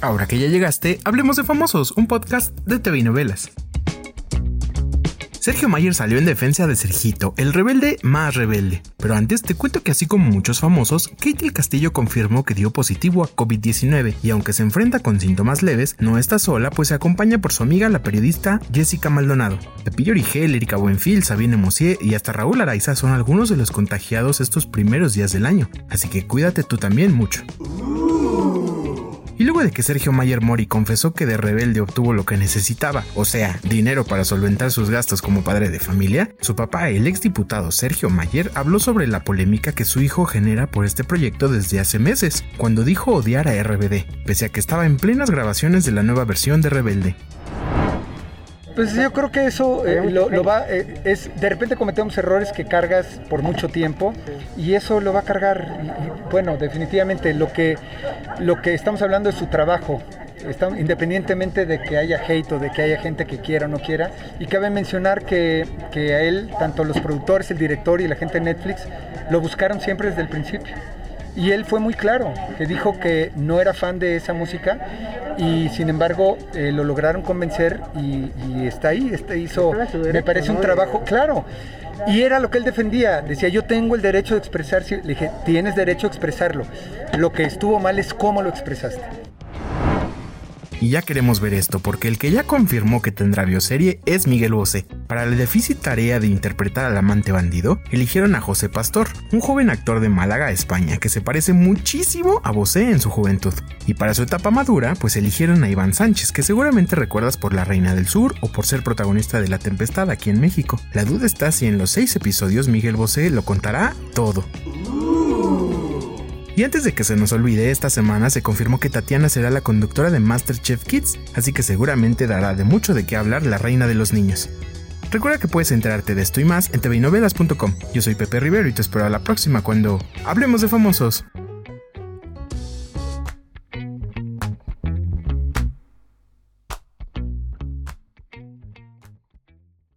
Ahora que ya llegaste, hablemos de Famosos, un podcast de TV y novelas. Sergio Mayer salió en defensa de Sergito, el rebelde más rebelde. Pero antes te cuento que así como muchos famosos, Katie el Castillo confirmó que dio positivo a COVID-19 y aunque se enfrenta con síntomas leves, no está sola pues se acompaña por su amiga la periodista Jessica Maldonado. Pepillo Origel, Erika Buenfil, Sabine Mosier y hasta Raúl Araiza son algunos de los contagiados estos primeros días del año, así que cuídate tú también mucho. Y luego de que Sergio Mayer Mori confesó que de rebelde obtuvo lo que necesitaba, o sea, dinero para solventar sus gastos como padre de familia, su papá, el exdiputado Sergio Mayer, habló sobre la polémica que su hijo genera por este proyecto desde hace meses, cuando dijo odiar a RBD, pese a que estaba en plenas grabaciones de la nueva versión de Rebelde. Pues yo creo que eso eh, lo, va, eh, es, de repente cometemos errores que cargas por mucho tiempo y eso lo va a cargar, bueno, definitivamente lo que, lo que estamos hablando es su trabajo, independientemente de que haya hate o de que haya gente que quiera o no quiera. Y cabe mencionar que, que, a él, tanto los productores, el director y la gente de Netflix, lo buscaron siempre desde el principio. Y él fue muy claro, que dijo que no era fan de esa música y sin embargo eh, lo lograron convencer y, está ahí, este hizo, me parece un trabajo claro. Y era lo que él defendía, decía yo tengo el derecho de expresarse, le dije tienes derecho a expresarlo, lo que estuvo mal es cómo lo expresaste. Y ya queremos ver esto porque el que ya confirmó que tendrá bioserie es Miguel Bosé. Para la difícil tarea de interpretar al amante bandido, eligieron a José Pastor, un joven actor de Málaga, España, que se parece muchísimo a Bosé en su juventud. Y para su etapa madura, pues eligieron a Iván Sánchez, que seguramente recuerdas por La Reina del Sur o por ser protagonista de La Tempestad aquí en México. La duda está si en los seis episodios Miguel Bosé lo contará todo. Y antes de que se nos olvide, esta semana se confirmó que Tatiana será la conductora de MasterChef Kids, así que seguramente dará de mucho de qué hablar la reina de los niños. Recuerda que puedes enterarte de esto y más en tvinovelas.com. Yo soy Pepe Rivero y te espero a la próxima cuando hablemos de famosos.